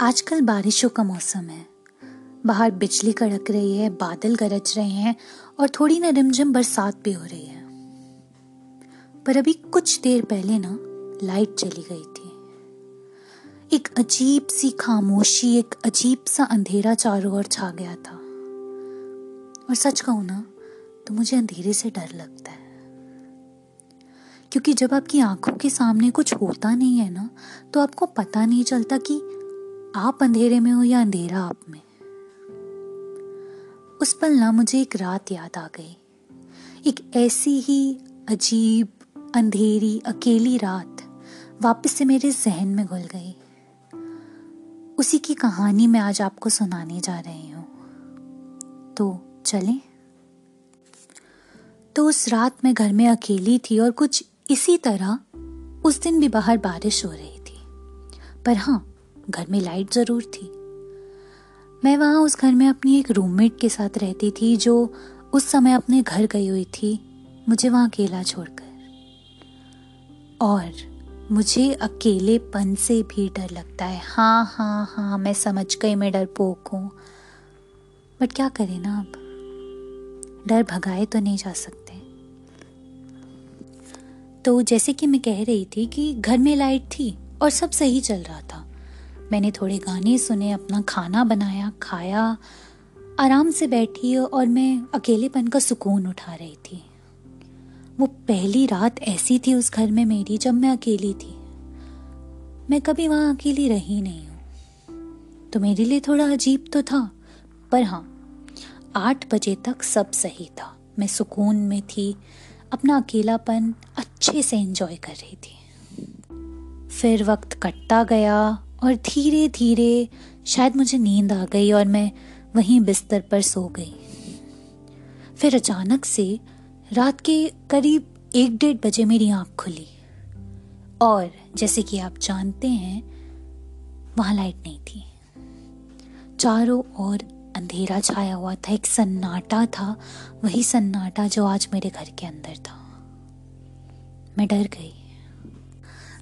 आजकल बारिशों का मौसम है। बाहर बिजली कड़क रही है, बादल गरज रहे हैं और थोड़ी ना रिमझिम बरसात भी हो रही है। पर अभी कुछ देर पहले ना लाइट चली गई थी। एक अजीब सी खामोशी, एक अजीब सा अंधेरा चारों ओर छा गया था। और सच कहूँ ना तो मुझे अंधेरे से डर लगता है। क्योंकि जब आपकी आँखों के सामने कुछ होता नहीं है ना तो आपको पता नहीं चलता कि आप अंधेरे में हो या अंधेरा आप में? उस पल ना मुझे एक रात याद आ गई। एक ऐसी ही अजीब, अंधेरी, अकेली रात वापस से मेरे जहन में घुल गई। उसी की कहानी मैं आज आपको सुनाने जा रही हूँ। तो चलें। तो उस रात मैं घर में अकेली थी और कुछ इसी तरह उस दिन भी बाहर बारिश हो रही थी। पर हाँ घर में लाइट ज़रूर थी। मैं वहाँ उस घर में अपनी एक रूममेट के साथ रहती थी जो उस समय अपने घर गई हुई थी, मुझे वहाँ अकेला छोड़कर। और मुझे अकेलेपन से भी डर लगता है। हाँ हाँ हाँ मैं समझ गई, मैं डरपोक हूँ। बट क्या करें ना अब? डर भगाए तो नहीं जा सकते। तो जैसे कि मैं कह रही थी कि घर में लाइट थी और सब सही चल रहा था। मैंने थोड़े गाने सुने, अपना खाना बनाया, खाया, आराम से बैठी और मैं अकेलेपन का सुकून उठा रही थी। वो पहली रात ऐसी थी उस घर में मेरी जब मैं अकेली थी। मैं कभी वहाँ अकेली रही नहीं हूँ। तो मेरे लिए थोड़ा अजीब तो था, पर हाँ आठ बजे तक सब सही था। मैं सुकून में थी, अपना अकेलापन अच्छे से एंजॉय कर रही थी। फिर वक्त कटता गया और धीरे धीरे शायद मुझे नींद आ गई और मैं वहीं बिस्तर पर सो गई। फिर अचानक से रात के करीब एक डेढ़ बजे मेरी आँख खुली। और जैसे कि आप जानते हैं, वहाँ लाइट नहीं थी। चारों ओर अंधेरा छाया हुआ था। एक सन्नाटा था, वही सन्नाटा जो आज मेरे घर के अंदर था। मैं डर गई।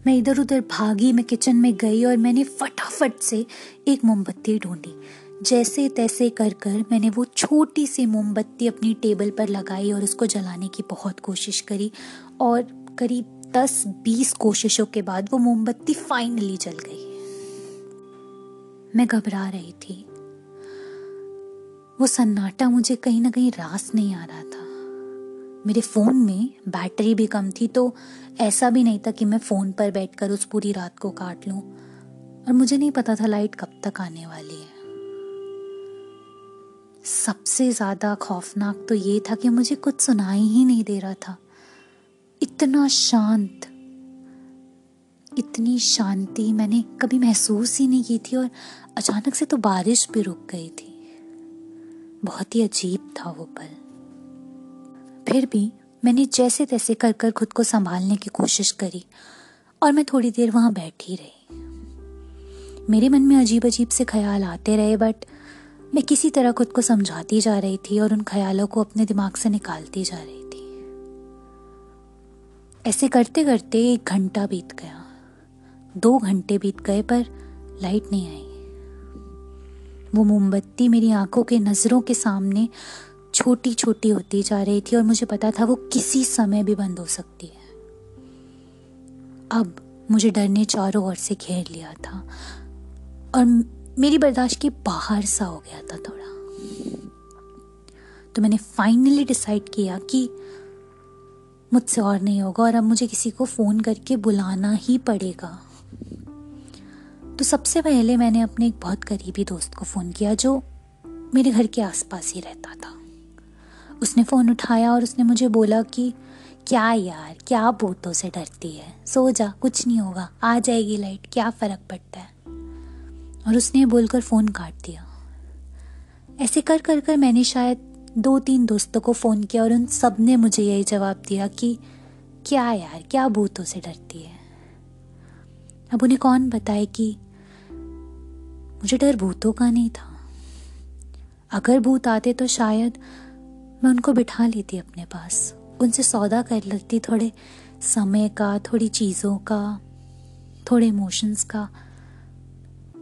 मैं इधर उधर भागी, मैं किचन में गई और मैंने फटाफट से एक मोमबत्ती ढूंढी। जैसे तैसे कर कर मैंने वो छोटी सी मोमबत्ती अपनी टेबल पर लगाई और उसको जलाने की बहुत कोशिश करी और करीब दस बीस कोशिशों के बाद वो मोमबत्ती फाइनली जल गई। मैं घबरा रही थी। वो सन्नाटा मुझे कहीं ना कहीं रास नहीं आ रहा मेरे फ़ोन में बैटरी भी कम थी तो ऐसा भी नहीं था कि मैं फ़ोन पर बैठकर उस पूरी रात को काट लूँ। और मुझे नहीं पता था लाइट कब तक आने वाली है। सबसे ज़्यादा खौफनाक तो ये था कि मुझे कुछ सुनाई ही नहीं दे रहा था। इतना शांत, इतनी शांति मैंने कभी महसूस ही नहीं की थी और अचानक से तो बारिश भी रुक गई थी। बहुत ही अजीब था वो पल। फिर भी मैंने जैसे तैसे कर कर खुद को संभालने की कोशिश करी और मैं थोड़ी देर वहाँ बैठी रही। मेरे मन में अजीब अजीब से ख्याल आते रहे बट मैं किसी तरह खुद को समझाती जा रही थी और उन ख्यालों को अपने दिमाग से निकालती जा रही थी। ऐसे करते करते एक घंटा बीत गया। दो घंटे बीत गए, पर लाइट नहीं आई। वो मोमबत्ती मेरी आँखों के नज़रों के सामने छोटी छोटी होती जा रही थी और मुझे पता था वो किसी समय भी बंद हो सकती है। अब मुझे डर ने चारों ओर से घेर लिया था और मेरी बर्दाश्त के बाहर सा हो गया था थोड़ा। तो मैंने फाइनली डिसाइड किया कि मुझसे और नहीं होगा और अब मुझे किसी को फ़ोन करके बुलाना ही पड़ेगा। तो सबसे पहले मैंने अपने एक बहुत करीबी दोस्त को फ़ोन किया जो मेरे घर के आसपास ही रहता था। उसने फ़ोन उठाया और उसने मुझे बोला कि, क्या यार, क्या भूतों से डरती है? सो जा, कुछ नहीं होगा, आ जाएगी लाइट, क्या फ़र्क पड़ता है? और उसने बोलकर फ़ोन काट दिया। ऐसे कर कर कर मैंने शायद दो तीन दोस्तों को फ़ोन किया और उन सबने मुझे यही जवाब दिया कि, क्या यार, क्या भूतों से डरती है? अब उन्हें कौन बताए कि, मुझे डर भूतों का नहीं था। अगर भूत आते तो शायद मैं उनको बिठा लेती अपने पास। उनसे सौदा कर लेती थोड़े समय का, थोड़ी चीज़ों का, थोड़े इमोशंस का।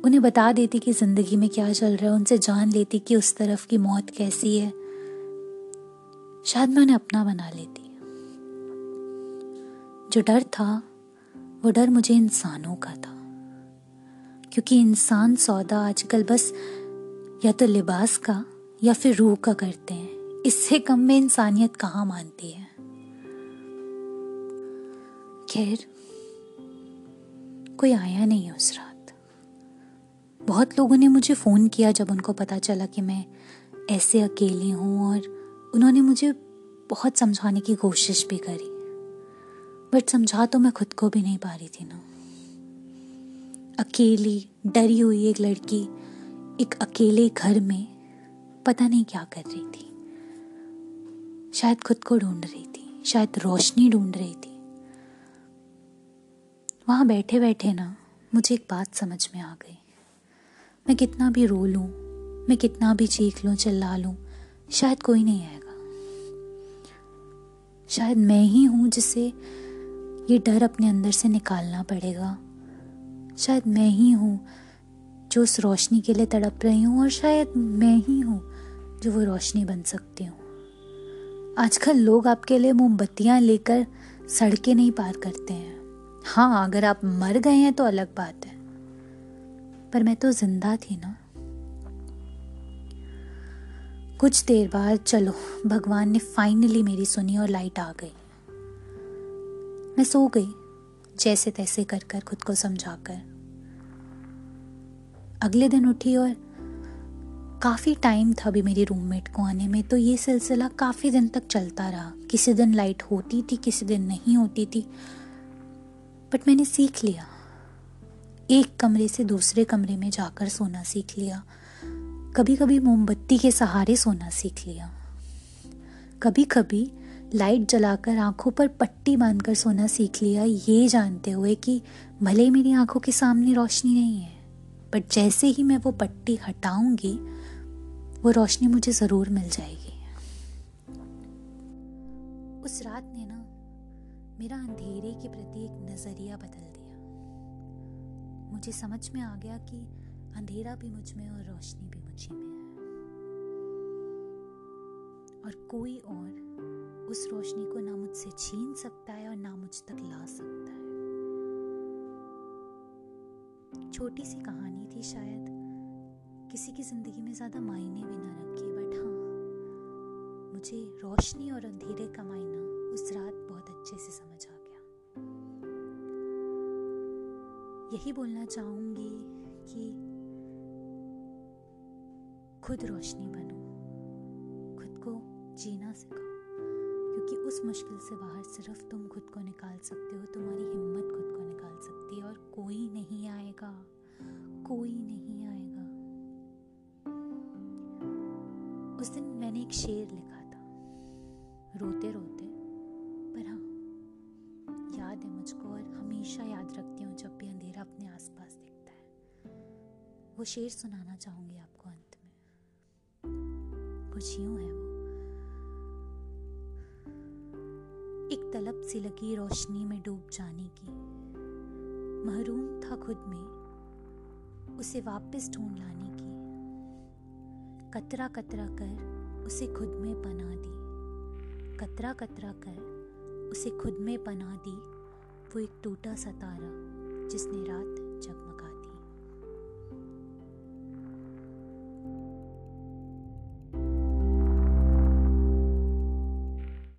उन्हें बता देती कि ज़िंदगी में क्या चल रहा है। उनसे जान लेती कि उस तरफ़ की मौत कैसी है। शायद मैं उन्हें अपना बना लेती। जो डर था, वो डर मुझे इंसानों का था। क्योंकि इंसान सौदा आजकल बस या तो लिबास का या फिर रूह का करते हैं। इससे कम में इंसानियत कहाँ मानती है? खैर, कोई आया नहीं उस रात। बहुत लोगों ने मुझे फ़ोन किया जब उनको पता चला कि मैं ऐसे अकेली हूँ और उन्होंने मुझे बहुत समझाने की कोशिश भी करी। बट समझा तो मैं खुद को भी नहीं पा रही थी ना। अकेली, डरी हुई एक लड़की एक अकेले घर में पता नहीं क्या कर रही थी। शायद खुद को ढूंढ रही थी, शायद रोशनी ढूंढ रही थी। वहाँ बैठे बैठे ना, मुझे एक बात समझ में आ गई। मैं कितना भी रो लूँ, मैं कितना भी चीख लूँ, चिल्ला लूँ, शायद कोई नहीं आएगा। शायद मैं ही हूँ जिसे ये डर अपने अंदर से निकालना पड़ेगा। शायद मैं ही हूँ जो उस रोशनी के लिए तड़प रही हूँ, और शायद मैं ही हूँ जो वो रोशनी बन सकती हूँ। आजकल लोग आपके लिए मोमबत्तियाँ लेकर सड़कें नहीं पार करते हैं। हाँ अगर आप मर गए हैं तो अलग बात है। पर मैं तो ज़िंदा थी ना। कुछ देर बाद, चलो, भगवान ने फाइनली मेरी सुनी और लाइट आ गई। मैं सो गई, जैसे तैसे कर कर खुद को समझाकर। अगले दिन उठी और काफ़ी टाइम था अभी मेरी रूममेट को आने में तो ये सिलसिला काफ़ी दिन तक चलता रहा। किसी दिन लाइट होती थी, किसी दिन नहीं होती थी। बट मैंने सीख लिया। एक कमरे से दूसरे कमरे में जाकर सोना सीख लिया। कभी कभी मोमबत्ती के सहारे सोना सीख लिया। कभी कभी लाइट जलाकर आँखों पर पट्टी बांधकर सोना सीख लिया। ये जानते हुए कि भले मेरी आँखों के सामने रोशनी नहीं है बट जैसे ही मैं वो पट्टी हटाऊँगी वो रोशनी मुझे ज़रूर मिल जाएगी। उस रात ने ना मेरा अंधेरे के प्रति एक नज़रिया बदल दिया। मुझे समझ में आ गया कि अंधेरा भी मुझमें और रोशनी भी मुझे में है। और कोई और उस रोशनी को ना मुझसे छीन सकता है और ना मुझ तक ला सकता है। छोटी सी कहानी थी शायद। किसी की ज़िंदगी में ज़्यादा मायने भी ना रखे बट हाँ मुझे रोशनी और अंधेरे का मायना उस रात बहुत अच्छे से समझ आ गया। यही बोलना चाहूँगी कि खुद रोशनी बनो, खुद को जीना सिखाओ, क्योंकि उस मुश्किल से बाहर सिर्फ़ तुम खुद को निकाल सकते हो, तुम्हारी हिम्मत खुद को निकाल सकती है और कोई नहीं आएगा, कोई नहीं उस दिन मैंने एक शेर लिखा था। रोते रोते, पर हाँ याद है मुझको और हमेशा याद रखती हूँ जब भी अंधेरा अपने आसपास दिखता है। वो शेर सुनाना चाहूँगी आपको अंत में। कुछ यूँ है वो। एक तलब सी लगी रोशनी में डूब जाने की। महरूम था खुद में। उसे वापस ढूंढ लाने कतरा कतरा कर उसे खुद में पना दी। कतरा कतरा कर उसे खुद में पना दी, वो एक टूटा सतारा तारा जिसने रात